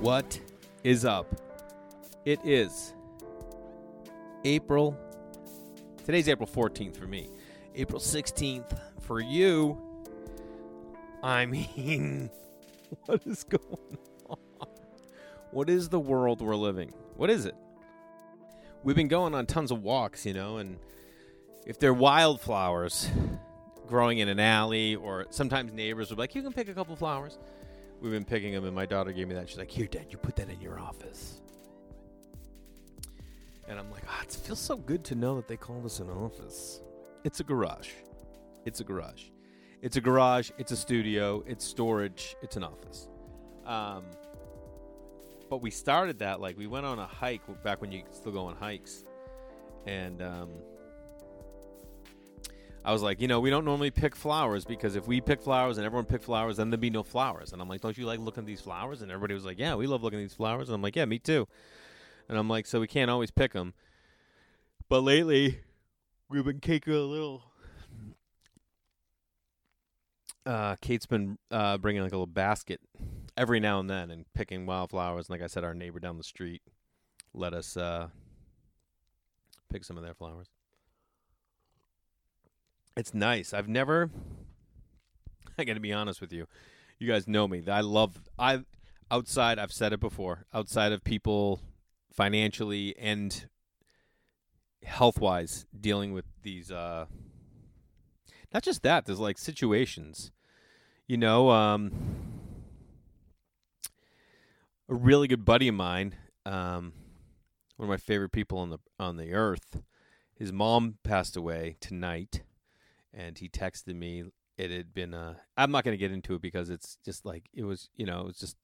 What is up? It is April. Today's April 14th for me. April 16th for you. I mean, what is going on? What is the world we're living? What is it? We've been going on tons of walks, you know, and if they're wildflowers growing in an alley, or sometimes neighbors will be like, you can pick a couple flowers. We've been picking them, and my daughter gave me that. She's like, here, Dad, you put that in your office. And I'm like, ah, it feels so good to know that they call this an office. It's a garage. It's a garage. It's a garage. It's a studio. It's storage. It's an office. Um, but we started that like we went on a hike back when you still go on hikes, and um, I was like, you know, we don't normally pick flowers because if we pick flowers and everyone picked flowers, then there'd be no flowers. And I'm like, don't you like looking at these flowers? And everybody was like, yeah, we love looking at these flowers. And I'm like, yeah, me too. And I'm like, so we can't always pick them. But lately, we've been taking a little. Uh, Kate's been uh, bringing like a little basket every now and then and picking wildflowers. And like I said, our neighbor down the street let us uh, pick some of their flowers. It's nice. I've never. I got to be honest with you. You guys know me. I love. I outside. I've said it before. Outside of people financially and health wise dealing with these. uh Not just that. There's like situations. You know, um, a really good buddy of mine, um, one of my favorite people on the on the earth. His mom passed away tonight and he texted me. It had been. Uh, I'm not going to get into it because it's just like it was. You know, it was just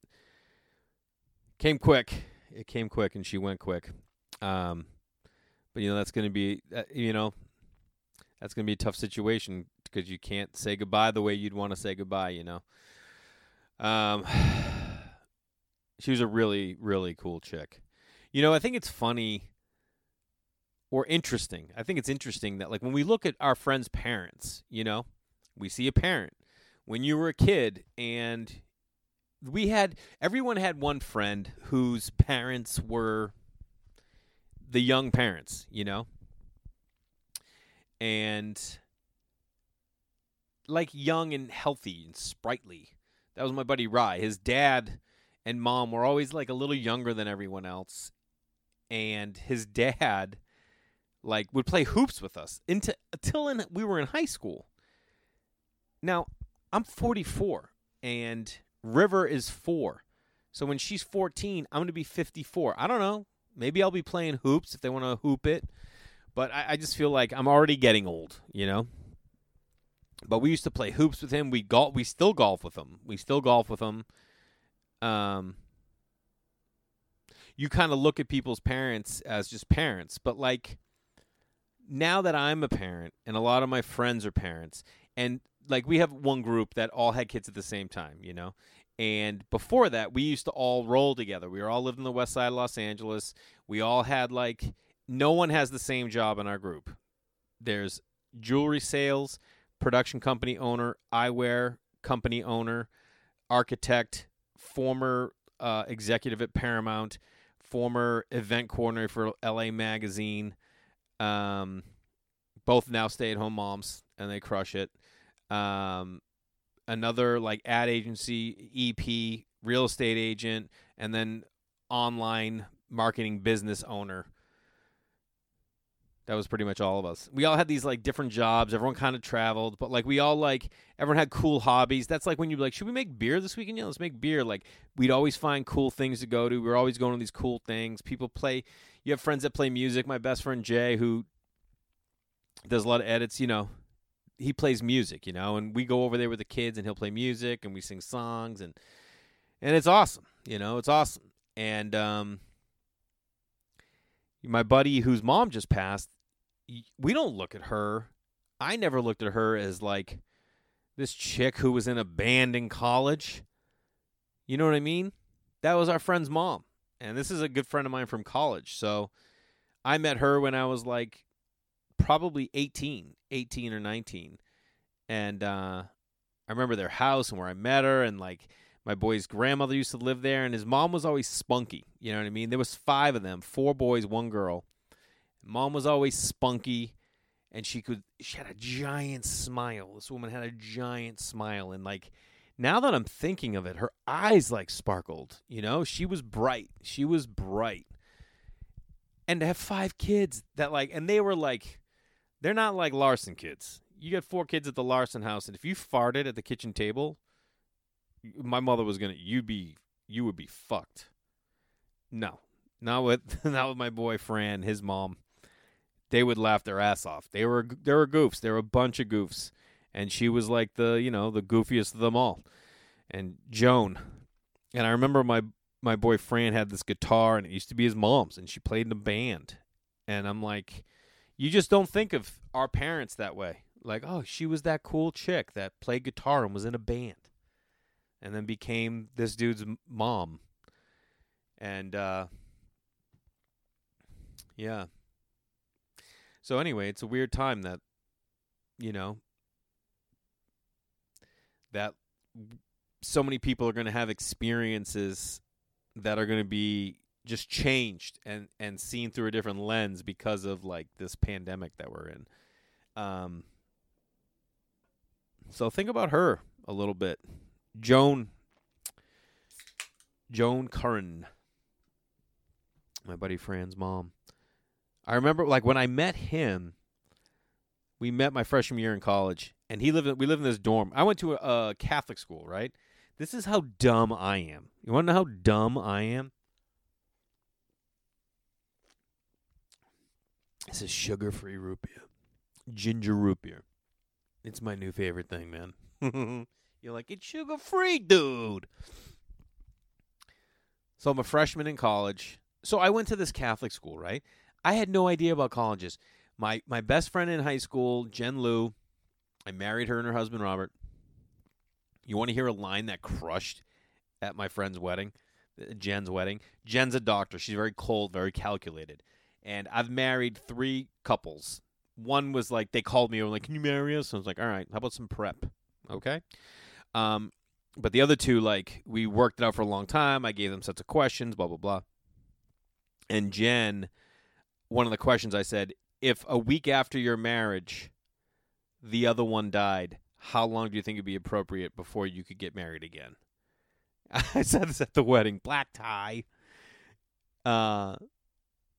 came quick. It came quick, and she went quick. Um, but you know that's going to be. Uh, you know, that's going to be a tough situation because you can't say goodbye the way you'd want to say goodbye. You know. Um, she was a really, really cool chick. You know, I think it's funny or interesting. I think it's interesting that like when we look at our friends' parents, you know, we see a parent when you were a kid and we had everyone had one friend whose parents were the young parents, you know? And like young and healthy and sprightly. That was my buddy Rye. His dad and mom were always like a little younger than everyone else. And his dad like would play hoops with us into until in, we were in high school. Now, I'm 44 and River is 4. So when she's 14, I'm going to be 54. I don't know. Maybe I'll be playing hoops if they want to hoop it. But I, I, just feel like I'm already getting old, you know? But we used to play hoops with him. We golf. We still golf with him. We still golf with him. Um, you kind of look at people's parents as just parents, but like now that I'm a parent and a lot of my friends are parents, and like we have one group that all had kids at the same time, you know. And before that, we used to all roll together. We were all lived in the west side of Los Angeles. We all had like no one has the same job in our group. There's jewelry sales, production company owner, eyewear company owner, architect, former uh, executive at Paramount, former event coordinator for LA Magazine, um, both now stay at home moms and they crush it. Um, another like ad agency, EP, real estate agent, and then online marketing business owner. That was pretty much all of us. We all had these like different jobs. Everyone kind of traveled, but like we all like everyone had cool hobbies. That's like when you're like, should we make beer this weekend? Yeah, let's make beer. Like we'd always find cool things to go to. We are always going to these cool things. People play you have friends that play music. My best friend Jay, who does a lot of edits, you know, he plays music, you know, and we go over there with the kids and he'll play music and we sing songs and and it's awesome, you know, it's awesome. And um my buddy whose mom just passed, we don't look at her. I never looked at her as like this chick who was in a band in college. You know what I mean? That was our friend's mom and this is a good friend of mine from college. So I met her when I was like probably 18, 18 or 19. And uh, I remember their house and where I met her. And like My boy's grandmother used to live there, and his mom was always spunky. You know what I mean? There was five of them, four boys, one girl. Mom was always spunky, and she could she had a giant smile. This woman had a giant smile, and like now that I'm thinking of it, her eyes like sparkled. You know, she was bright. She was bright. And to have five kids that like, and they were like, they're not like Larson kids. You got four kids at the Larson house, and if you farted at the kitchen table, my mother was gonna, you'd be, you would be fucked. No, not with, not with my boy Fran, his mom. They would laugh their ass off. They were, they were goofs. They were a bunch of goofs. And she was like the you know the goofiest of them all. And joan. And i remember my my boy fran had this guitar and it used to be his mom's and she played in a band. And i'm like you just don't think of our parents that way. Like oh she was that cool chick that played guitar and was in a band. And then became this dude's mom. And uh yeah so anyway it's a weird time that you know that so many people are going to have experiences that are going to be just changed and and seen through a different lens because of like this pandemic that we're in. Um so think about her a little bit. Joan Joan Curran. My buddy Fran's mom. I remember like when I met him, we met my freshman year in college and he lived. We lived in this dorm. I went to a, a Catholic school, right? This is how dumb I am. You want to know how dumb I am? This is sugar-free root beer, ginger root beer. It's my new favorite thing, man. You're like, it's sugar-free, dude. So I'm a freshman in college. So I went to this Catholic school, right? I had no idea about colleges. My my best friend in high school, Jen Lou, I married her and her husband Robert. You want to hear a line that crushed at my friend's wedding, uh, Jen's wedding? Jen's a doctor. She's very cold, very calculated. And I've married three couples. One was like they called me and like, "Can you marry us?" And I was like, "All right, how about some prep?" Okay. Um, but the other two, like, we worked it out for a long time. I gave them sets of questions, blah blah blah. And Jen, one of the questions I said, if a week after your marriage the other one died, how long do you think it'd be appropriate before you could get married again? I said this at the wedding, black tie. Uh,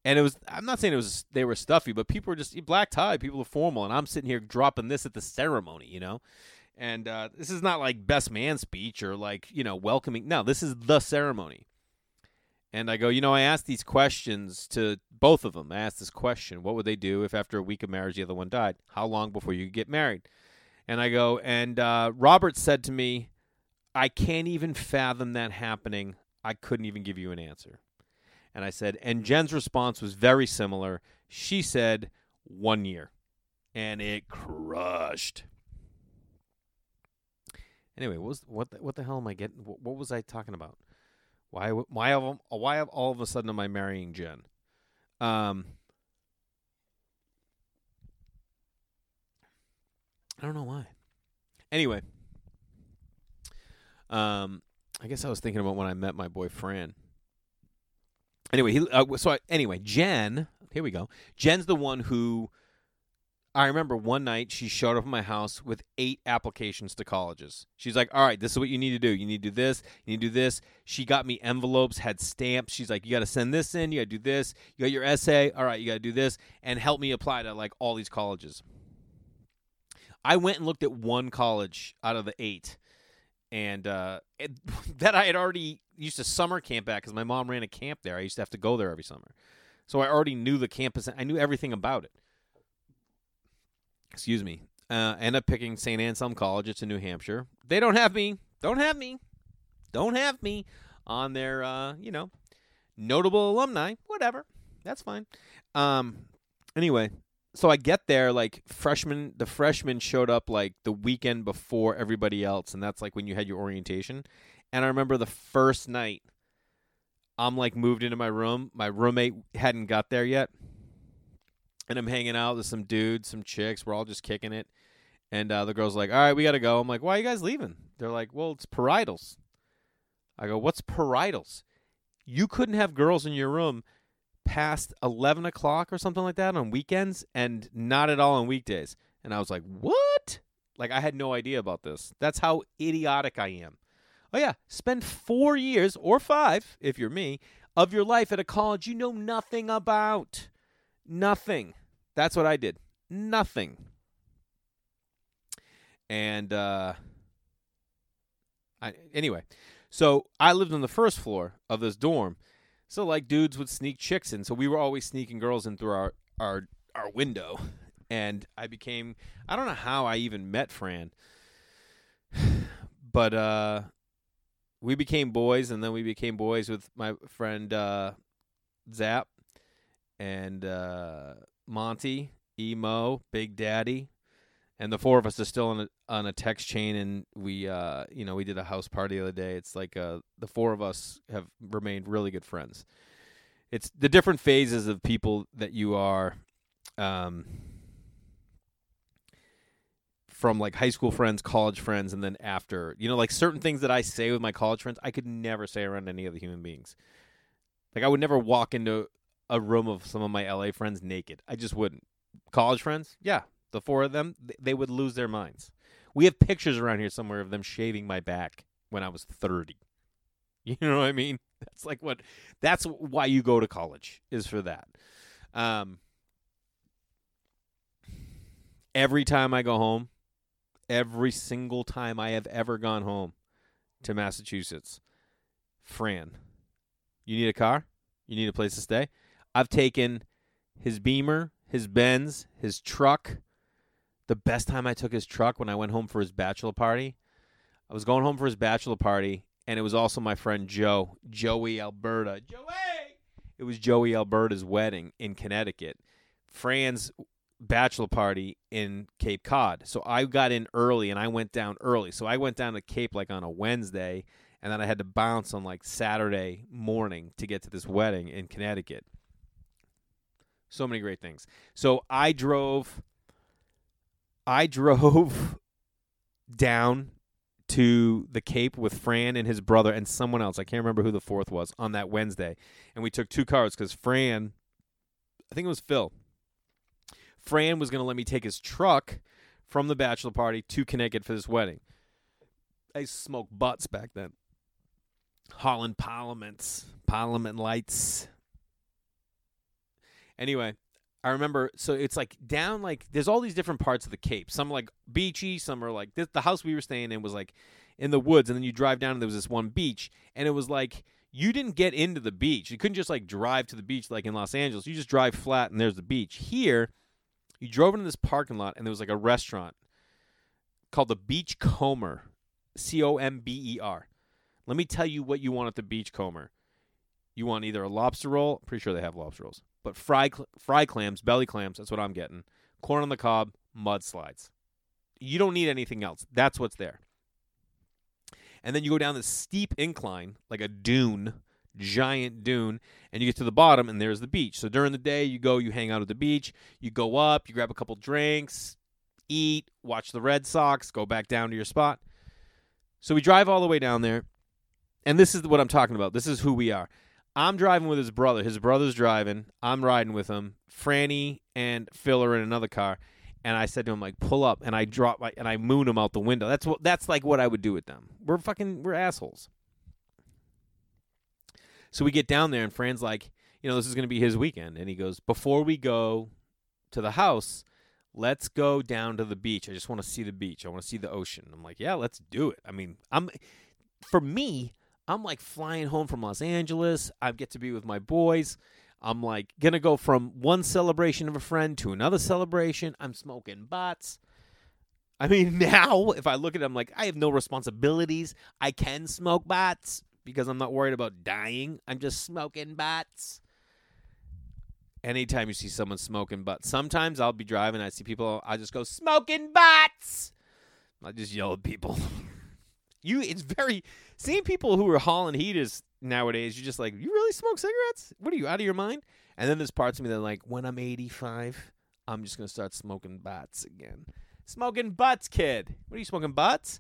and it was. I'm not saying it was. They were stuffy, but people were just black tie. People are formal, and I'm sitting here dropping this at the ceremony, you know. And uh, this is not like best man speech or like you know welcoming. No, this is the ceremony. And I go, you know, I asked these questions to both of them. I asked this question What would they do if after a week of marriage the other one died? How long before you get married? And I go, and uh, Robert said to me, I can't even fathom that happening. I couldn't even give you an answer. And I said, and Jen's response was very similar. She said, one year. And it crushed. Anyway, what was, what the, what the hell am I getting? What, what was I talking about? Why why of why of all of a sudden am I marrying Jen? Um, I don't know why. Anyway, um, I guess I was thinking about when I met my boy Fran. Anyway, he uh, so I, anyway, Jen. Here we go. Jen's the one who I remember one night she showed up at my house with eight applications to colleges. She's like, "All right, this is what you need to do. You need to do this. You need to do this." She got me envelopes, had stamps. She's like, "You got to send this in. You got to do this. You got your essay. All right, you got to do this, and help me apply to like all these colleges." I went and looked at one college out of the eight, and uh, it, that I had already used to summer camp at because my mom ran a camp there. I used to have to go there every summer, so I already knew the campus. I knew everything about it excuse me, uh, end up picking St. Anselm College. It's in New Hampshire. They don't have me. Don't have me. Don't have me on their, uh, you know, notable alumni. Whatever. That's fine. Um, anyway, so I get there like freshman. The freshmen showed up like the weekend before everybody else, and that's like when you had your orientation. And I remember the first night, I'm like moved into my room. My roommate hadn't got there yet and I'm hanging out with some dudes, some chicks. We're all just kicking it. And uh, the girl's like, "All right, we gotta go." I'm like, "Why are you guys leaving?" They're like, "Well, it's parietals." I go, what's parietals? You couldn't have girls in your room past 11 o'clock or something like that on weekends and not at all on weekdays. And I was like, what? Like, I had no idea about this. That's how idiotic I am. Oh, yeah. Spend four years or five, if you're me, of your life at a college you know nothing about. Nothing. That's what I did. Nothing. And, uh, I, anyway, so I lived on the first floor of this dorm. So like dudes would sneak chicks in. So we were always sneaking girls in through our our our window. And I became I don't know how I even met Fran. But uh we became boys and then we became boys with my friend uh Zap and uh Monty, Emo, Big Daddy, and the four of us are still on a on a text chain and we uh you know we did a house party the other day. It's like uh the four of us have remained really good friends. It's the different phases of people that you are um from like high school friends college friends and then after. You know like certain things that i say with my college friends i could never say around any other human beings. Like i would never walk into a room of some of my la friends naked i just wouldn't college friends yeah the four of them, they would lose their minds. We have pictures around here somewhere of them shaving my back when I was 30. You know what I mean? That's like what that's why you go to college is for that. Um every time I go home, every single time I have ever gone home to Massachusetts, Fran, you need a car? You need a place to stay? I've taken his Beamer, his Benz, his truck, the best time I took his truck when I went home for his bachelor party. I was going home for his bachelor party, and it was also my friend Joe, Joey Alberta. Joey! It was Joey Alberta's wedding in Connecticut. Fran's bachelor party in Cape Cod. So I got in early and I went down early. So I went down to Cape like on a Wednesday and then I had to bounce on like Saturday morning to get to this wedding in Connecticut. So many great things. So I drove I drove down to the Cape with Fran and his brother and someone else. I can't remember who the fourth was on that Wednesday. And we took two cars because Fran, I think it was Phil. Fran was going to let me take his truck from the bachelor party to Connecticut for this wedding. I smoked butts back then. Holland Parliaments, Parliament Lights. Anyway, I remember so it's like down like there's all these different parts of the Cape. Some like beachy, some are like this, the house we were staying in was like in the woods, and then you drive down and there was this one beach, and it was like you didn't get into the beach. You couldn't just like drive to the beach like in Los Angeles. You just drive flat and there's the beach. Here, you drove into this parking lot and there was like a restaurant called the Beachcomber, C O M B E R. C O M B E R. Let me tell you what you want at the Beachcomber. You want either a lobster roll. Pretty sure they have lobster rolls but fry fry clams, belly clams. That's what I'm getting. Corn on the cob, mudslides. You don't need anything else. That's what's there. And then you go down this steep incline, like a dune, giant dune, and you get to the bottom, and there's the beach. So during the day, you go, you hang out at the beach, you go up, you grab a couple drinks, eat, watch the Red Sox, go back down to your spot. So we drive all the way down there, and this is what I'm talking about. This is who we are. I'm driving with his brother. His brother's driving. I'm riding with him. Franny and Phil are in another car. And I said to him, like, pull up. And I drop my, and I moon him out the window. That's what, that's like what I would do with them. We're fucking, we're assholes. So we get down there and Fran's like, you know, this is to be his weekend. And he goes, before we go to the house, let's go down to the beach. I just want to see the beach. I want to see the ocean. I'm like, yeah, let's do it. I mean, I'm, for me, I'm like flying home from Los Angeles. I get to be with my boys. I'm like gonna go from one celebration of a friend to another celebration. I'm smoking butts. I mean, now if I look at it, I'm like, I have no responsibilities. I can smoke butts because I'm not worried about dying. I'm just smoking butts. Anytime you see someone smoking butts, sometimes I'll be driving. I see people. I just go smoking butts. I just yell at people. you, it's very seeing people who are hauling heat is nowadays. You're just like, you really smoke cigarettes? What are you out of your mind? And then there's parts of me that like, when I'm 85, I'm just gonna start smoking butts again. Smoking butts, kid. What are you smoking butts?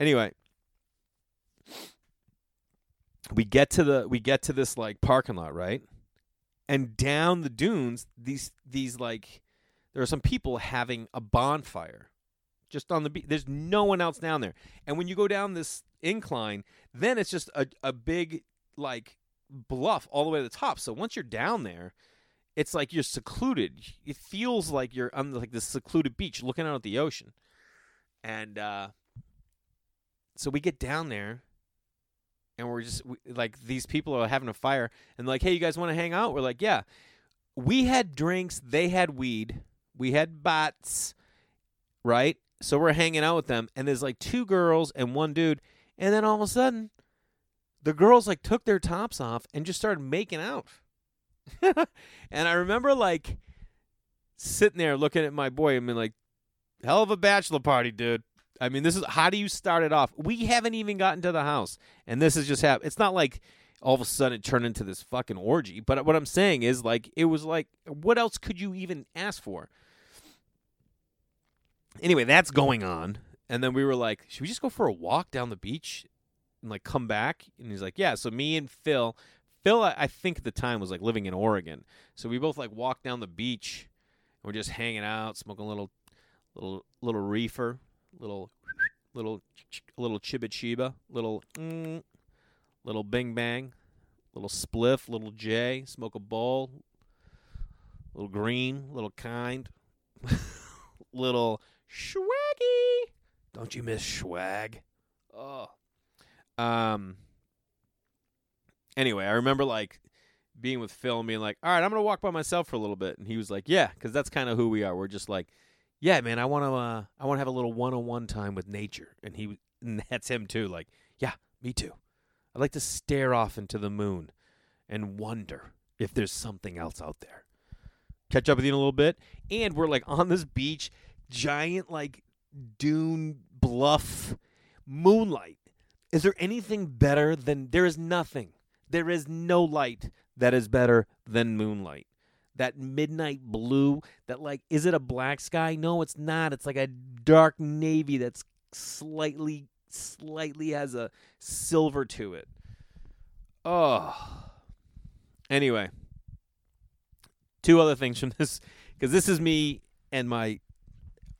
Anyway, we get to the we get to this like parking lot, right? And down the dunes, these these like there are some people having a bonfire just on the beach. There's no one else down there. And when you go down this incline, then it's just a, a big like bluff all the way to the top. So once you're down there, it's like you're secluded. It feels like you're on like this secluded beach looking out at the ocean. And uh so we get down there and we're just we, like these people are having a fire and like hey you guys want to hang out we're like yeah we had drinks they had weed we had bots right so we're hanging out with them and there's like two girls and one dude and then all of a sudden the girls like took their tops off and just started making out and i remember like sitting there looking at my boy and being like hell of a bachelor party dude I mean, this is how do you start it off? We haven't even gotten to the house, and this is just happened. It's not like all of a sudden it turned into this fucking orgy. But what I'm saying is, like, it was like, what else could you even ask for? Anyway, that's going on, and then we were like, should we just go for a walk down the beach and like come back? And he's like, yeah. So me and Phil, Phil, I, I think at the time was like living in Oregon, so we both like walked down the beach. And we're just hanging out, smoking a little, little, little reefer little little little chiba chiba, little mm, little bing bang, little spliff, little J, smoke a bowl, little green, little kind, little swaggy. Don't you miss swag? Oh. Um anyway, I remember like being with Phil and being like, "All right, I'm gonna walk by myself for a little bit," and he was like, "Yeah," because that's kind of who we are. We're just like yeah, man, I want to uh, I want to have a little one-on-one time with nature. And he and that's him too. Like, yeah, me too. I'd like to stare off into the moon and wonder if there's something else out there. Catch up with you in a little bit. And we're like on this beach, giant like dune bluff moonlight. Is there anything better than there is nothing. There is no light that is better than moonlight that midnight blue that like is it a black sky no it's not it's like a dark navy that's slightly slightly has a silver to it oh anyway two other things from this because this is me and my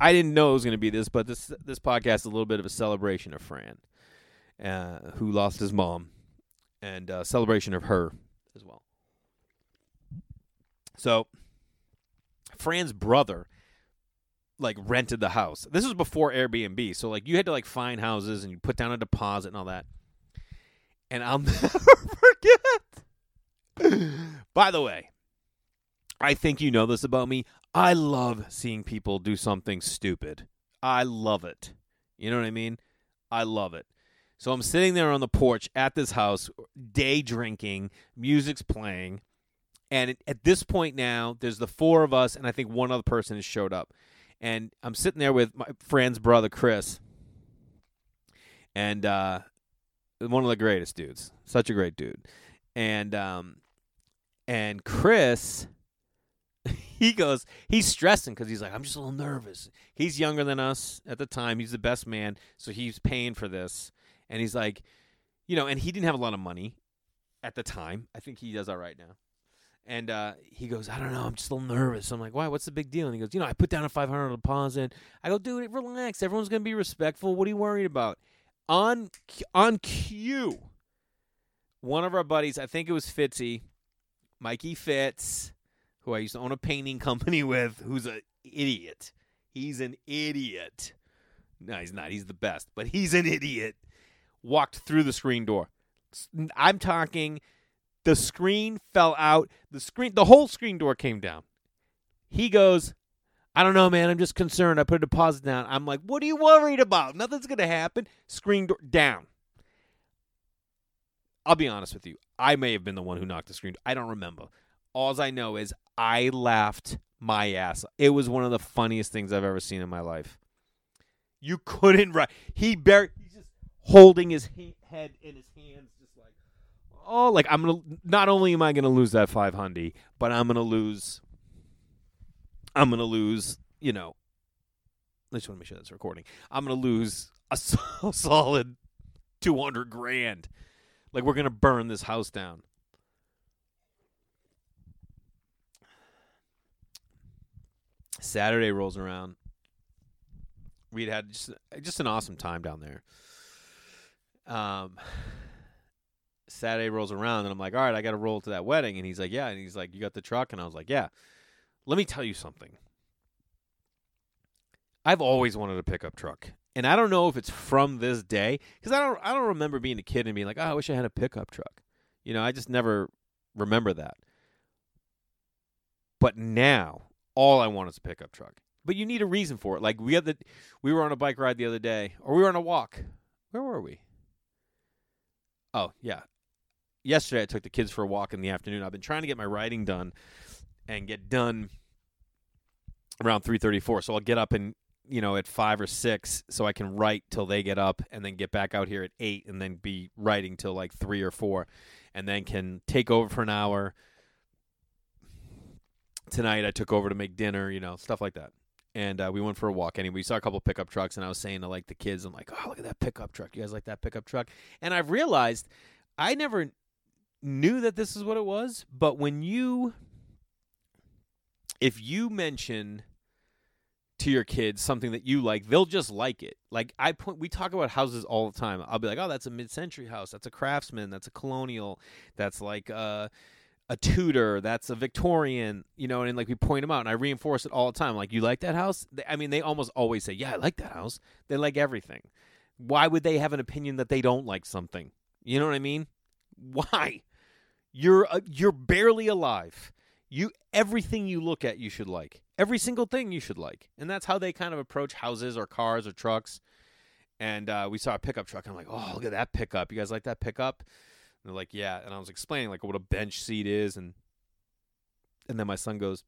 i didn't know it was going to be this but this this podcast is a little bit of a celebration of fran uh, who lost his mom and uh, celebration of her as well so Fran's brother like rented the house. This was before Airbnb, so like you had to like find houses and you put down a deposit and all that. And I'll never forget. By the way, I think you know this about me. I love seeing people do something stupid. I love it. You know what I mean? I love it. So I'm sitting there on the porch at this house, day drinking, music's playing and at this point now, there's the four of us, and I think one other person has showed up. And I'm sitting there with my friend's brother, Chris. And uh, one of the greatest dudes. Such a great dude. And um, and Chris, he goes, he's stressing because he's like, I'm just a little nervous. He's younger than us at the time. He's the best man, so he's paying for this. And he's like, you know, and he didn't have a lot of money at the time. I think he does all right now. And uh, he goes, I don't know, I'm just a little nervous. I'm like, why? What's the big deal? And he goes, you know, I put down a 500 deposit. I go, dude, relax. Everyone's gonna be respectful. What are you worried about? On on cue, one of our buddies, I think it was Fitzy, Mikey Fitz, who I used to own a painting company with, who's an idiot. He's an idiot. No, he's not. He's the best, but he's an idiot. Walked through the screen door. I'm talking the screen fell out. The screen, the whole screen door came down. He goes, I don't know, man. I'm just concerned. I put a deposit down. I'm like, what are you worried about? Nothing's to happen. Screen door down. I'll be honest with you. I may have been the one who knocked the screen. I don't remember. All I know is I laughed my ass. It was one of the funniest things I've ever seen in my life. You couldn't write. He bar- he's just holding his he- head in his hands just like, oh, like I'm gonna. Not only am I gonna lose that five hundred, but I'm gonna lose. I'm gonna lose. You know. I just want to make sure that's recording. I'm gonna lose a, a solid two hundred grand. Like we're gonna burn this house down. Saturday rolls around. We'd had just just an awesome time down there. Um, Saturday rolls around, and I'm like, all right, I got to roll to that wedding. And he's like, yeah. And he's like, you got the truck? And I was like, yeah. Let me tell you something. I've always wanted a pickup truck, and I don't know if it's from this day because I don't I don't remember being a kid and being like, oh, I wish I had a pickup truck. You know, I just never remember that. But now, all I want is a pickup truck. But you need a reason for it. Like we had the, we were on a bike ride the other day, or we were on a walk. Where were we? Oh yeah, yesterday I took the kids for a walk in the afternoon. I've been trying to get my writing done and get done around 3:34. So I'll get up and you know at 5 or 6 so I can write till they get up and then get back out here at 8 and then be writing till like 3 or 4 and then can take over for an hour. Tonight I took over to make dinner, you know, stuff like that. And uh, we went for a walk. Anyway, we saw a couple pickup trucks, and I was saying to like the kids, I'm like, "Oh, look at that pickup truck! You guys like that pickup truck?" And I've realized I never knew that this is what it was, but when you if you mention to your kids something that you like, they'll just like it. Like I point we talk about houses all the time. I'll be like, "Oh, that's a mid-century house. That's a craftsman. That's a colonial. That's like uh a Tudor, that's a Victorian, you know, and like we point them out, and I reinforce it all the time. Like, you like that house? I mean, they almost always say, "Yeah, I like that house." They like everything. Why would they have an opinion that they don't like something? You know what I mean? Why? You're uh, you're barely alive. You everything you look at, you should like. Every single thing you should like, and that's how they kind of approach houses or cars or trucks. And uh, we saw a pickup truck, and I'm like, "Oh, look at that pickup! You guys like that pickup?" They're like, yeah. And I was explaining like what a bench seat is, and and then my son goes,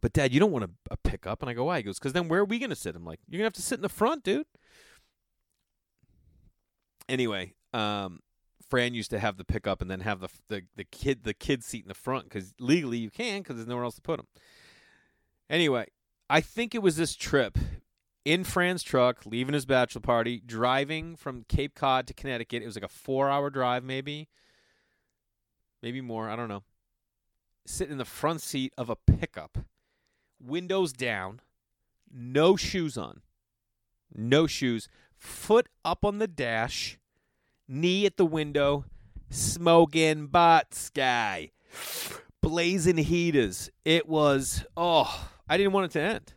but Dad, you don't want a, a pickup. And I go, why? He goes, because then where are we gonna sit? I'm like, you're gonna have to sit in the front, dude. Anyway, um, Fran used to have the pickup and then have the the, the kid the kid seat in the front because legally you can because there's nowhere else to put them. Anyway, I think it was this trip in Fran's truck, leaving his bachelor party, driving from Cape Cod to Connecticut. It was like a four hour drive, maybe, maybe more. I don't know. Sitting in the front seat of a pickup, windows down, no shoes on, no shoes, foot up on the dash, knee at the window, smoking butt sky, blazing heaters. It was, oh, I didn't want it to end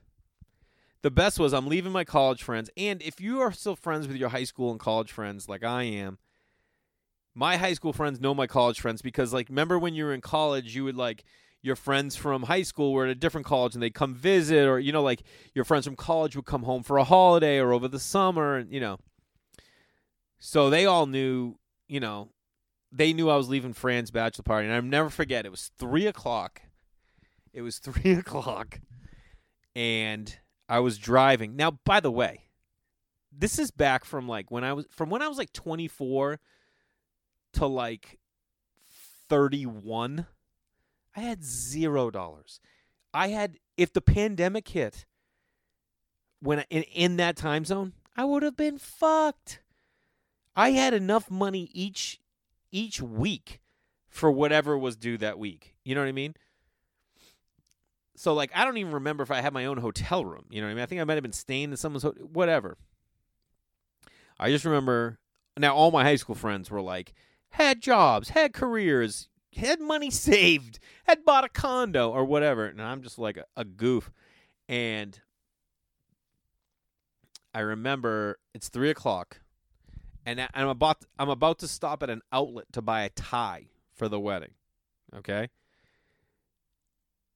the best was I'm leaving my college friends. And if you are still friends with your high school and college friends like I am, my high school friends know my college friends because like remember when you were in college you would like your friends from high school were at a different college and they'd come visit or you know like your friends from college would come home for a holiday or over the summer and you know so they all knew you know they knew i was leaving fran's bachelor party and i'll never forget it was three o'clock it was three o'clock and I was driving. Now, by the way, this is back from like when I was from when I was like 24 to like 31. I had zero dollars. I had if the pandemic hit when in, in that time zone, I would have been fucked. I had enough money each each week for whatever was due that week. You know what I mean? So like I don't even remember if I had my own hotel room. You know what I mean? I think I might have been staying in someone's ho- whatever. I just remember now all my high school friends were like had jobs, had careers, had money saved, had bought a condo or whatever, and I'm just like a, a goof. And I remember it's three o'clock, and I'm about I'm about to stop at an outlet to buy a tie for the wedding. Okay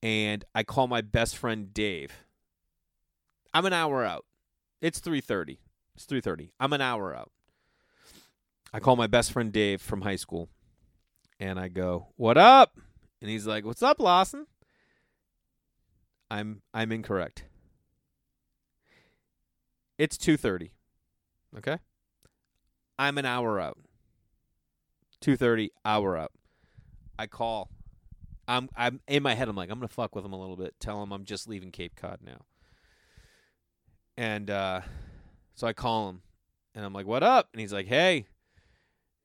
and I call my best friend Dave. I'm an hour out. It's 3:30. It's 3:30. I'm an hour out. I call my best friend Dave from high school and I go, "What up?" And he's like, "What's up, Lawson?" I'm I'm incorrect. It's 2:30. Okay? I'm an hour out. 2:30 hour out. I call I'm I'm in my head. I'm like, I'm gonna fuck with him a little bit. Tell him I'm just leaving Cape Cod now. And uh, so I call him, and I'm like, "What up?" And he's like, "Hey."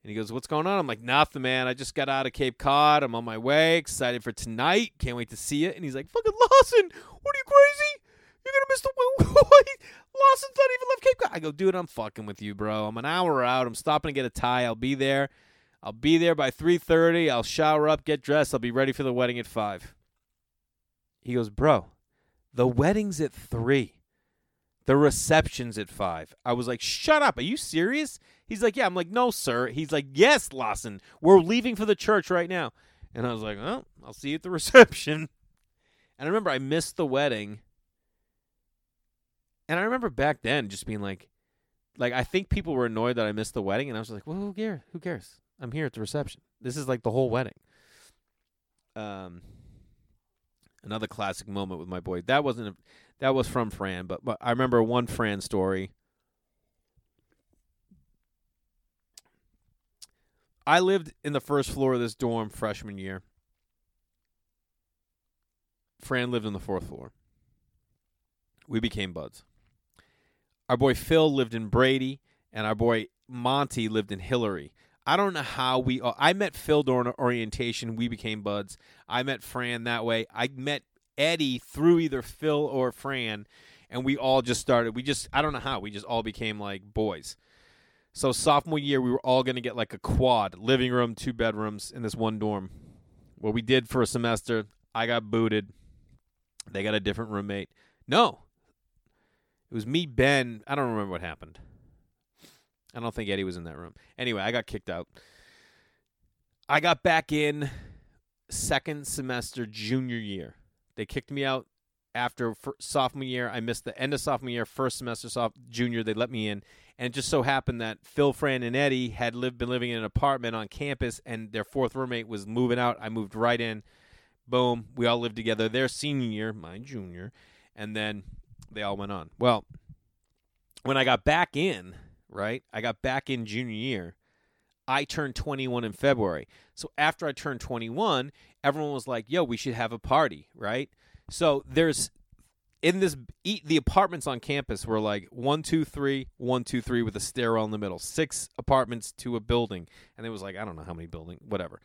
And he goes, What's going on? I'm like, Nothing, man. I just got out of Cape Cod. I'm on my way. Excited for tonight. Can't wait to see it. And he's like, Fucking Lawson, what are you crazy? You're to miss the. Lawson's not even left Cape Cod. I go, Dude, I'm fucking with you, bro. I'm an hour out. I'm stopping to get a tie. I'll be there. I'll be there by 3:30. I'll shower up, get dressed. I'll be ready for the wedding at 5. He goes, "Bro, the wedding's at 3. The reception's at 5." I was like, "Shut up. Are you serious?" He's like, "Yeah." I'm like, "No, sir." He's like, "Yes, Lawson. We're leaving for the church right now." And I was like, "Oh, I'll see you at the reception." And I remember I missed the wedding. And I remember back then just being like like I think people were annoyed that I missed the wedding and I was like, "Well, who cares? Who cares? I'm here at the reception. This is like the whole wedding." Um another classic moment with my boy. That wasn't a, that was from Fran, but, but I remember one Fran story. I lived in the first floor of this dorm freshman year. Fran lived on the fourth floor. We became buds. Our boy Phil lived in Brady, and our boy Monty lived in Hillary. I don't know how we. I met Phil during orientation. We became buds. I met Fran that way. I met Eddie through either Phil or Fran, and we all just started. We just. I don't know how. We just all became like boys. So sophomore year, we were all going to get like a quad, living room, two bedrooms in this one dorm. What we did for a semester, I got booted. They got a different roommate. No, it was me, Ben. I don't remember what happened. I don't think Eddie was in that room. Anyway, I got kicked out. I got back in second semester junior year. They kicked me out after sophomore year. I missed the end of sophomore year, first semester soph- junior. They let me in, and it just so happened that Phil, Fran, and Eddie had lived been living in an apartment on campus, and their fourth roommate was moving out. I moved right in. Boom, we all lived together. Their senior year, my junior, and then they all went on. Well, when I got back in, right? I got back in junior year. I turned 21 in February. So after I turned 21, everyone was like, "Yo, we should have a party," right? So there's in this the apartments on campus were like one, two, three, one, two, three with a stairwell in the middle, six apartments to a building, and it was like I don't know how many building, whatever.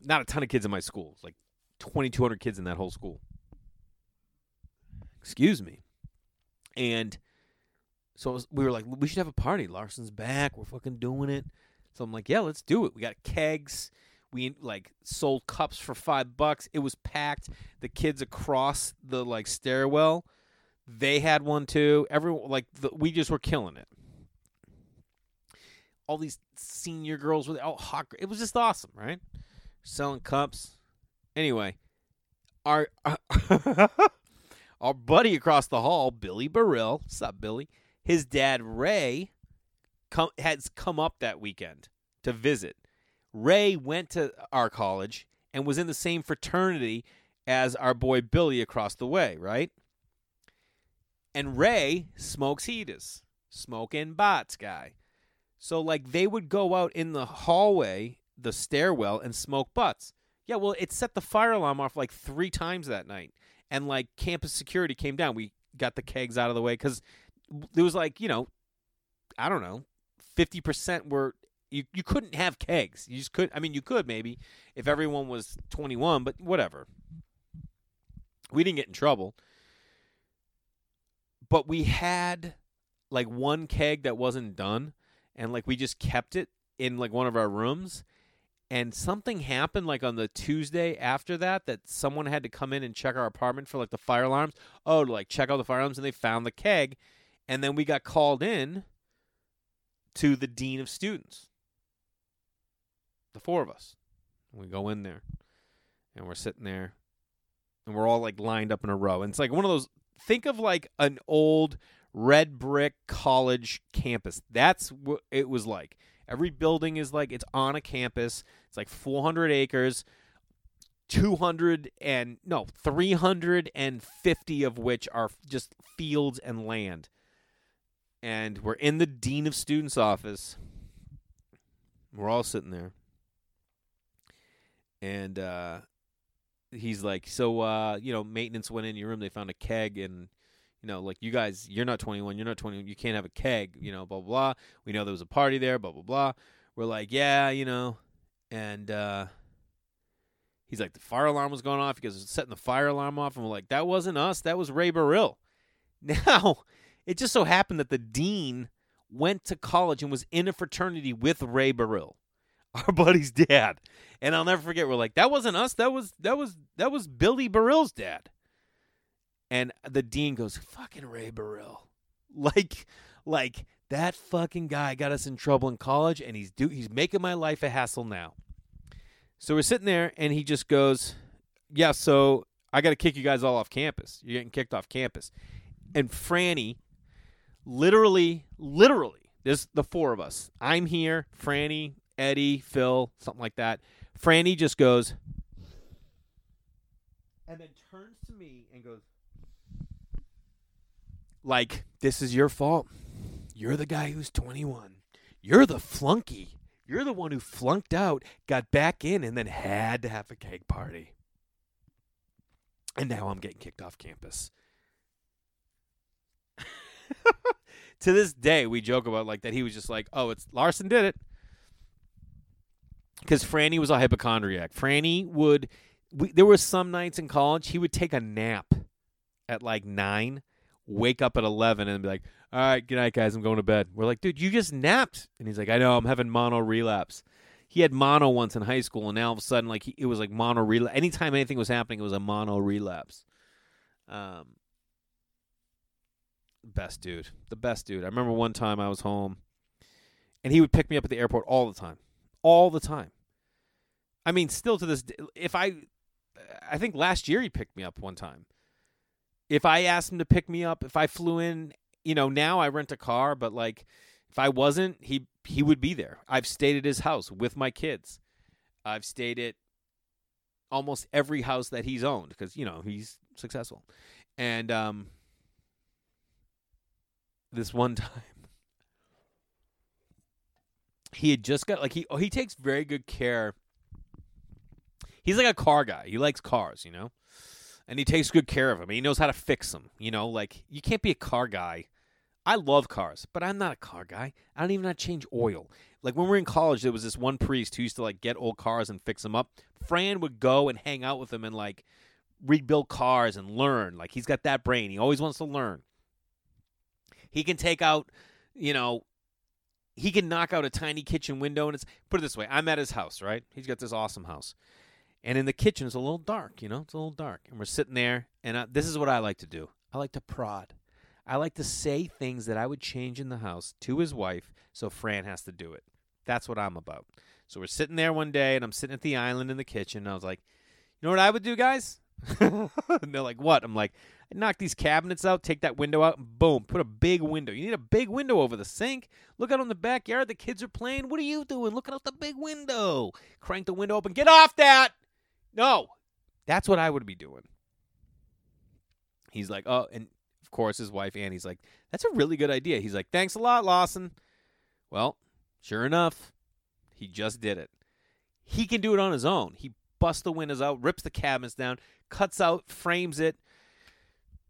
Not a ton of kids in my school. Like 2,200 kids in that whole school. Excuse me. And so was, we were like, we should have a party. Larson's back. We're fucking doing it. So I'm like, yeah, let's do it. We got kegs. We like sold cups for five bucks. It was packed. The kids across the like stairwell, they had one too. Everyone like the, we just were killing it. All these senior girls with oh hot. It was just awesome, right? Selling cups. Anyway, our our buddy across the hall, Billy Burrill. What's up, Billy? His dad Ray come, has come up that weekend to visit. Ray went to our college and was in the same fraternity as our boy Billy across the way, right? And Ray smokes heaters, smoking bots guy. So like they would go out in the hallway, the stairwell, and smoke butts. Yeah, well, it set the fire alarm off like three times that night, and like campus security came down. We got the kegs out of the way because there was like you know, I don't know, fifty percent were you you couldn't have kegs. You just could. I mean, you could maybe if everyone was twenty one, but whatever. We didn't get in trouble, but we had like one keg that wasn't done, and like we just kept it in like one of our rooms. And something happened like on the Tuesday after that that someone had to come in and check our apartment for like the fire alarms. Oh, to like check out the fire alarms, and they found the keg and then we got called in to the dean of students. The four of us. We go in there and we're sitting there and we're all like lined up in a row. And it's like one of those think of like an old red brick college campus. That's what it was like. Every building is like it's on a campus. It's like 400 acres. 200 and no 350 of which are just fields and land and we're in the dean of students office. We're all sitting there, and uh, he's like, "So, uh, you know, maintenance went in your room. They found a keg, and you know, like you guys, you're not 21, you're not 21, you can't have a keg. You know, blah blah. blah. We know there was a party there. Blah blah blah. we're like, yeah, you know, and uh, he's like, the fire alarm was going off because it's setting the fire alarm off, and we're like, that wasn't us, that was Ray Burrill. Now, it just so happened that the dean went to college and was in a fraternity with Ray Burrill, our buddy's dad. And I'll never forget. We're like, that wasn't us. That was that was that was Billy Burrill's dad. And the dean goes, "Fucking Ray Burrill, like, like that fucking guy got us in trouble in college, and he's do he's making my life a hassle now." So we're sitting there, and he just goes, "Yeah, so I got to kick you guys all off campus. You're getting kicked off campus." And Franny, literally, literally, there's the four of us. I'm here, Franny, Eddie, Phil, something like that. Franny just goes, and then turns to me and goes, like, this is your fault. You're the guy who's 21. You're the flunky. You're the one who flunked out, got back in, and then had to have a cake party. And now I'm getting kicked off campus. to this day, we joke about like that. He was just like, "Oh, it's Larson did it," because Franny was a hypochondriac. Franny would. We, there were some nights in college he would take a nap at like nine, wake up at eleven, and be like, "All right, good night, guys. I'm going to bed." We're like, "Dude, you just napped," and he's like, "I know. I'm having mono relapse." He had mono once in high school, and now all of a sudden, like he, it was like mono relapse. Anytime anything was happening, it was a mono relapse. Um, best dude, the best dude. I remember one time I was home, and he would pick me up at the airport all the time, all the time. I mean, still to this, day, if I, I think last year he picked me up one time. If I asked him to pick me up, if I flew in, you know, now I rent a car, but like, if I wasn't, he he would be there. I've stayed at his house with my kids. I've stayed at almost every house that he's owned because you know he's successful, and um, this one time. He had just got like he oh, he takes very good care. He's like a car guy. He likes cars you know? And he takes good care of them he knows how to fix them you know? Like you can't be a car guy. I love cars but i'm not a car guy. I don't even know how to change oil. Like when we were in college there was this one priest who used to like get old cars and fix them up. Fran would go and hang out with him and like rebuild cars and learn. Like he's got that brain. He always wants to learn he can take out, you know, he can knock out a tiny kitchen window and it's put it this way, I'm at his house, right? He's got this awesome house. And in the kitchen it's a little dark, you know? It's a little dark. And we're sitting there and I, this is what I like to do. I like to prod. I like to say things that I would change in the house to his wife so Fran has to do it. That's what I'm about. So we're sitting there one day and I'm sitting at the island in the kitchen and I was like, "You know what I would do, guys?" and they're like, "What?" I'm like, knock these cabinets out, take that window out, and boom, put a big window. You need a big window over the sink. Look out on the backyard. The kids are playing. What are you doing? Looking out the big window. Crank the window open. Get off that. No. That's what I would be doing. He's like, oh, and of course his wife Annie's like, that's a really good idea. He's like, thanks a lot, Lawson. Well, sure enough, he just did it. He can do it on his own. He busts the windows out, rips the cabinets down, cuts out, frames it,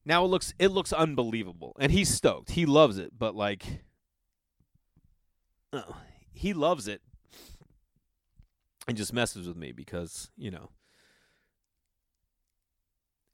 now it looks it looks unbelievable, and he's stoked. He loves it, but like, uh, he loves it, and just messes with me because you know.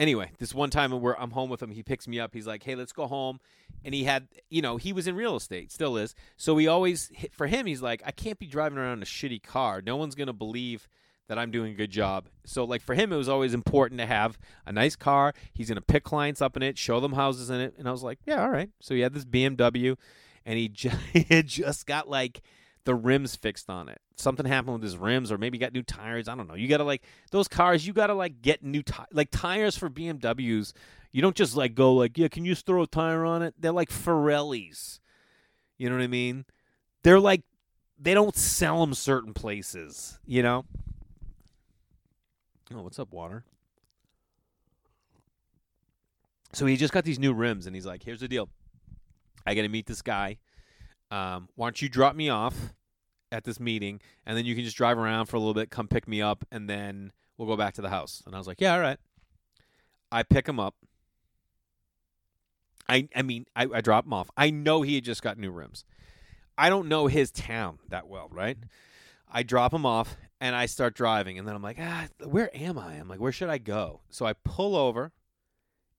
Anyway, this one time where I'm home with him, he picks me up. He's like, "Hey, let's go home," and he had, you know, he was in real estate, still is. So he always, for him, he's like, "I can't be driving around a shitty car. No one's gonna believe." That I'm doing a good job. So like for him it was always important to have a nice car. He's going to pick clients up in it, show them houses in it, and I was like, yeah, all right. So he had this BMW and he just, just got like the rims fixed on it. Something happened with his rims or maybe got new tires, I don't know. You got to like those cars, you got to like get new ti- like tires for BMWs. You don't just like go like, "Yeah, can you just throw a tire on it?" They're like Pirellis. You know what I mean? They're like they don't sell them certain places, you know? Oh, what's up, water? So he just got these new rims, and he's like, "Here's the deal. I got to meet this guy. Um, why don't you drop me off at this meeting, and then you can just drive around for a little bit, come pick me up, and then we'll go back to the house." And I was like, "Yeah, all right." I pick him up. I I mean, I, I drop him off. I know he had just got new rims. I don't know his town that well, right? I drop him off and I start driving, and then I'm like, ah, where am I? I'm like, where should I go? So I pull over,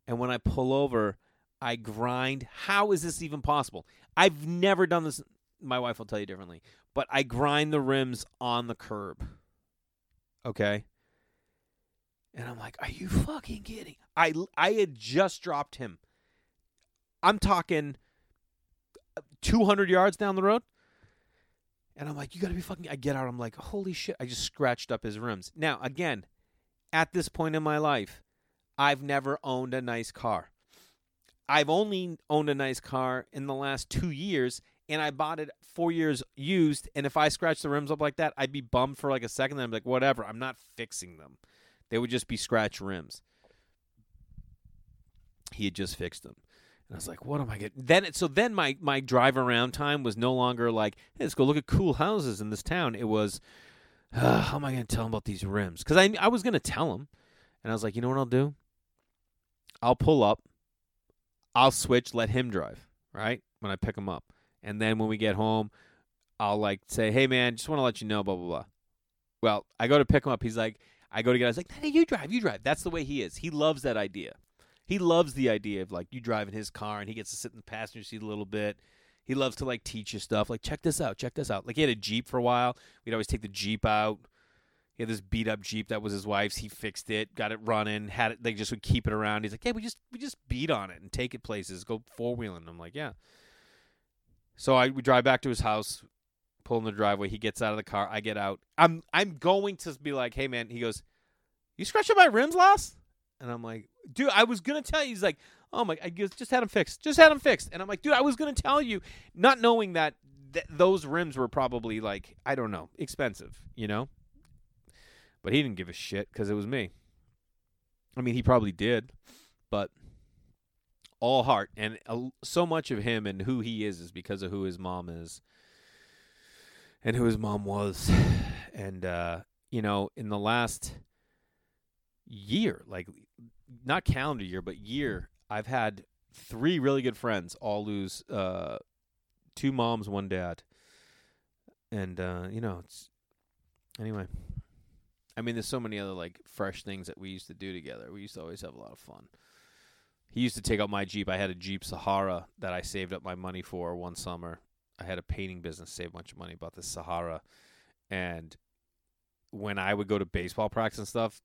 and when I pull over, I grind. How is this even possible? I've never done this. My wife will tell you differently, but I grind the rims on the curb. Okay. And I'm like, are you fucking kidding? I I had just dropped him. I'm talking 200 yards down the road. And I'm like, you got to be fucking. I get out. I'm like, holy shit. I just scratched up his rims. Now, again, at this point in my life, I've never owned a nice car. I've only owned a nice car in the last two years, and I bought it four years used. And if I scratched the rims up like that, I'd be bummed for like a second. Then I'm like, whatever. I'm not fixing them. They would just be scratch rims. He had just fixed them. And I was like, what am I getting? Then, so then my, my drive around time was no longer like, hey, let's go look at cool houses in this town. It was, uh, how am I going to tell him about these rims? Because I, I was going to tell him. And I was like, you know what I'll do? I'll pull up. I'll switch, let him drive, right? When I pick him up. And then when we get home, I'll like say, hey, man, just want to let you know, blah, blah, blah. Well, I go to pick him up. He's like, I go to get, I was like, hey, you drive, you drive. That's the way he is. He loves that idea. He loves the idea of like you driving his car and he gets to sit in the passenger seat a little bit. He loves to like teach you stuff. Like check this out, check this out. Like he had a Jeep for a while. We'd always take the Jeep out. He had this beat up Jeep that was his wife's. He fixed it, got it running, had it. They just would keep it around. He's like, yeah, we just we just beat on it and take it places, go four wheeling. I'm like, yeah. So I we drive back to his house, pull in the driveway. He gets out of the car. I get out. I'm I'm going to be like, hey man. He goes, you scratching my rims, last? And I'm like, dude, I was gonna tell you. He's like, oh my, I just had him fixed, just had him fixed. And I'm like, dude, I was gonna tell you, not knowing that th- those rims were probably like, I don't know, expensive, you know. But he didn't give a shit because it was me. I mean, he probably did, but all heart and uh, so much of him and who he is is because of who his mom is and who his mom was and uh you know in the last year like not calendar year but year i've had three really good friends all lose uh two moms one dad and uh you know it's anyway i mean there's so many other like fresh things that we used to do together we used to always have a lot of fun he used to take out my Jeep. I had a Jeep Sahara that I saved up my money for one summer. I had a painting business, saved a bunch of money, bought this Sahara. And when I would go to baseball practice and stuff,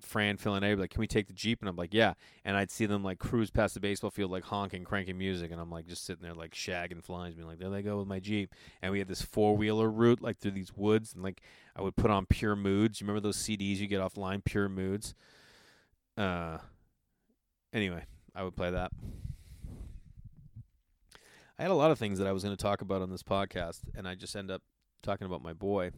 Fran, Phil, and would like, "Can we take the Jeep?" And I'm like, "Yeah." And I'd see them like cruise past the baseball field, like honking, cranking music, and I'm like just sitting there like shagging flies, being like, "There they go with my Jeep." And we had this four wheeler route like through these woods, and like I would put on Pure Moods. You remember those CDs you get offline, Pure Moods? Uh, anyway, I would play that. I had a lot of things that I was going to talk about on this podcast, and I just end up talking about my boy.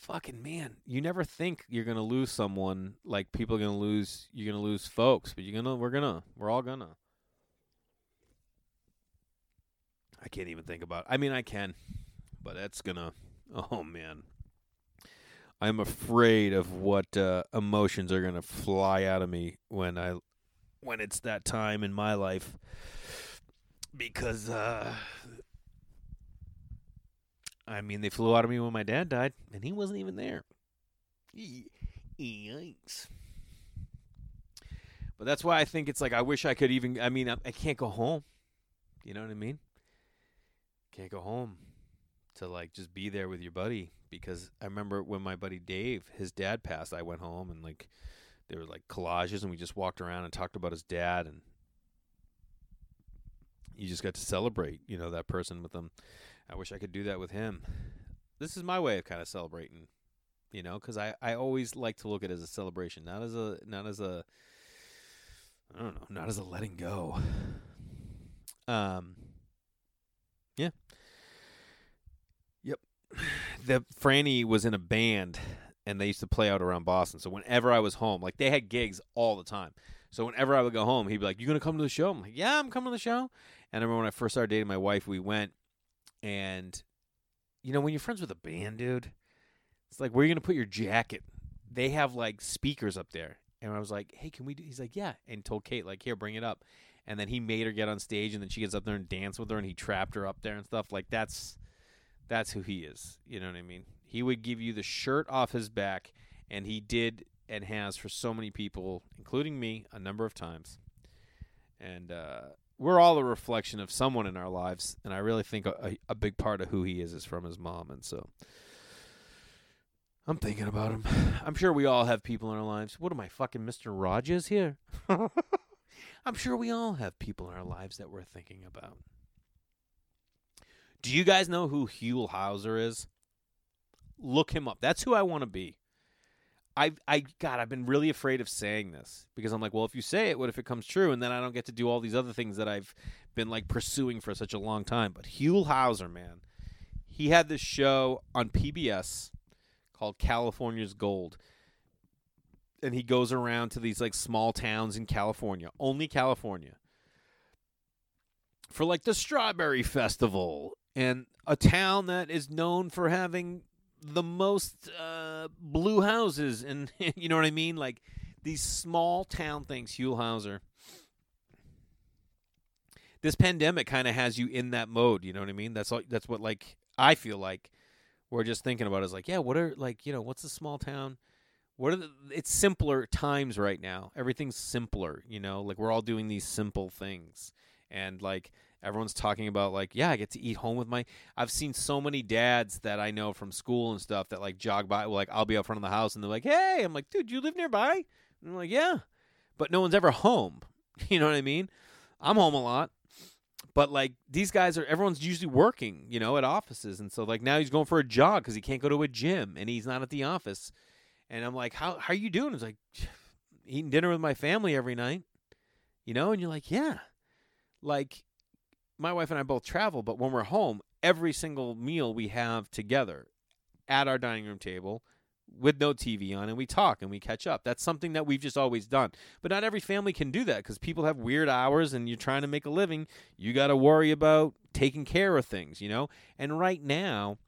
Fucking man, you never think you're to lose someone like people are to lose. You're to lose folks, but you're gonna. We're gonna. We're all gonna. I can't even think about. It. I mean, I can, but that's gonna. Oh man, I'm afraid of what uh, emotions are gonna fly out of me when I when it's that time in my life because uh I mean they flew out of me when my dad died and he wasn't even there. Yikes. But that's why I think it's like I wish I could even I mean I, I can't go home. You know what I mean? Can't go home to like just be there with your buddy because I remember when my buddy Dave, his dad passed, I went home and like there were like collages and we just walked around and talked about his dad and you just got to celebrate you know that person with them i wish i could do that with him this is my way of kind of celebrating you know because i i always like to look at it as a celebration not as a not as a i don't know not as a letting go um yeah yep the franny was in a band and they used to play out around Boston. So whenever I was home, like they had gigs all the time. So whenever I would go home, he'd be like, "You gonna come to the show?" I'm like, "Yeah, I'm coming to the show." And I remember when I first started dating my wife, we went, and you know when you're friends with a band, dude, it's like where are you gonna put your jacket? They have like speakers up there, and I was like, "Hey, can we?" do He's like, "Yeah," and told Kate like, "Here, bring it up." and then he made her get on stage, and then she gets up there and dance with her, and he trapped her up there and stuff. Like that's that's who he is. You know what I mean? He would give you the shirt off his back, and he did and has for so many people, including me, a number of times. And uh, we're all a reflection of someone in our lives, and I really think a, a big part of who he is is from his mom, and so I'm thinking about him. I'm sure we all have people in our lives. What am I, fucking Mister Rogers here? I'm sure we all have people in our lives that we're thinking about. Do you guys know who Huell Howser is? Look him up. That's who I want to be. I I God, I've been really afraid of saying this because I'm like, well, if you say it, what if it comes true, and then I don't get to do all these other things that I've been like pursuing for such a long time. But Huell Howser, man, he had this show on PBS called California's Gold, and he goes around to these like small towns in California, only California, for like the Strawberry Festival and a town that is known for having the most uh, blue houses, and you know what I mean, like these small town things. Huell Howser. This pandemic kind of has you in that mode. You know what I mean? That's all. That's what like I feel like we're just thinking about is like, yeah, what are like you know what's the small town? What are the? It's simpler times right now. Everything's simpler. You know, like we're all doing these simple things, and like everyone's talking about like yeah i get to eat home with my i've seen so many dads that i know from school and stuff that like jog by like i'll be out front of the house and they're like hey i'm like dude you live nearby? And i'm like yeah. But no one's ever home. You know what i mean? I'm home a lot. But like these guys are everyone's usually working you know at offices. And so like now he's going for a jog because he can't go to a gym and he's not at the office. And i'm like how, how are you doing? He's like eating dinner with my family every night. You know? And you're like yeah. Like my wife and I both travel, but when we're home, every single meal we have together at our dining room table with no TV on and we talk and we catch up. That's something that we've just always done. But not every family can do that because people have weird hours and you're trying to make a living. You got to worry about taking care of things, you know? And right now,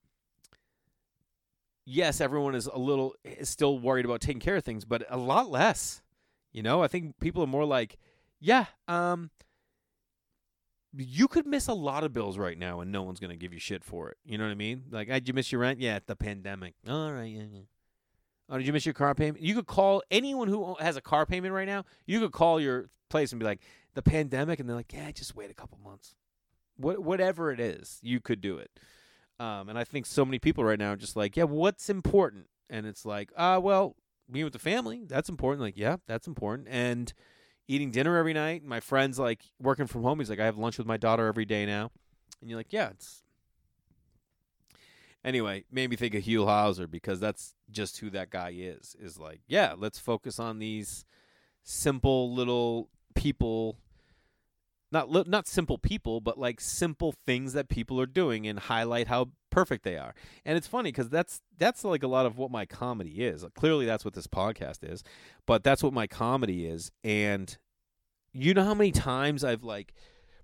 yes, everyone is a little is still worried about taking care of things, but a lot less. You know, I think people are more like, yeah, um, you could miss a lot of bills right now and no one's going to give you shit for it. You know what I mean? Like, did you miss your rent? Yeah, the pandemic. All right, yeah, yeah. Oh, did you miss your car payment? You could call anyone who has a car payment right now. You could call your place and be like, the pandemic, and they're like, yeah, just wait a couple months. What, whatever it is, you could do it. Um, and I think so many people right now are just like, yeah, what's important? And it's like, uh, well, being with the family, that's important. Like, yeah, that's important. And eating dinner every night. My friend's like working from home. He's like, I have lunch with my daughter every day now. And you're like, yeah, it's. Anyway, made me think of Huell Howser because that's just who that guy is. Is like, yeah, let's focus on these simple little people. Not not simple people, but like simple things that people are doing and highlight how perfect they are. And it's funny because that's that's like a lot of what my comedy is. Clearly, that's what this podcast is, but that's what my comedy is. And you know how many times I've like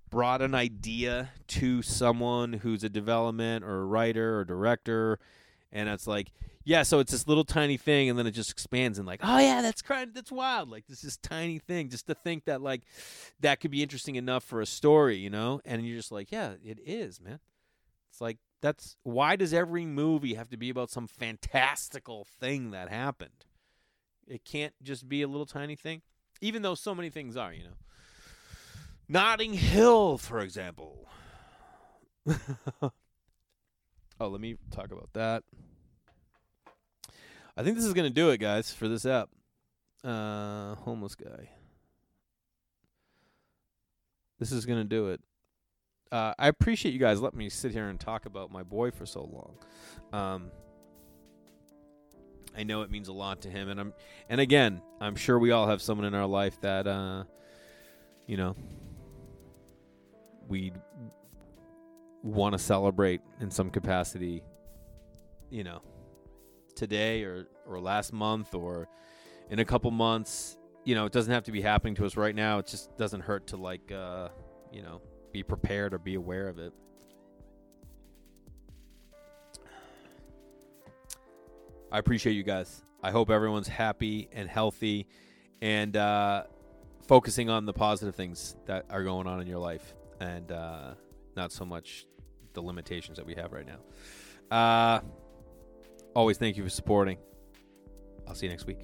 brought an idea to someone who's a development or a writer or director, and it's like, yeah, so it's this little tiny thing, and then it just expands and like, oh yeah, that's crying, that's wild. Like this is tiny thing, just to think that like that could be interesting enough for a story, you know? And you're just like, yeah, it is, man. It's like that's why does every movie have to be about some fantastical thing that happened? It can't just be a little tiny thing, even though so many things are, you know. Notting Hill, for example. oh, let me talk about that. I think this is going to do it, guys, for this app. Uh, homeless guy. This is going to do it uh, I appreciate you guys letting me sit here and talk about my boy for so long. Um, I know it means a lot to him, and I'm, and again, I'm sure we all have someone in our life that, uh, you know, we want to celebrate in some capacity. You know, today or or last month or in a couple months. You know, it doesn't have to be happening to us right now. It just doesn't hurt to like, uh, you know, be prepared or be aware of it. I appreciate you guys. I hope everyone's happy and healthy. And uh, focusing on the positive things that are going on in your life and uh, not so much the limitations that we have right now. Uh, always thank you for supporting. I'll see you next week.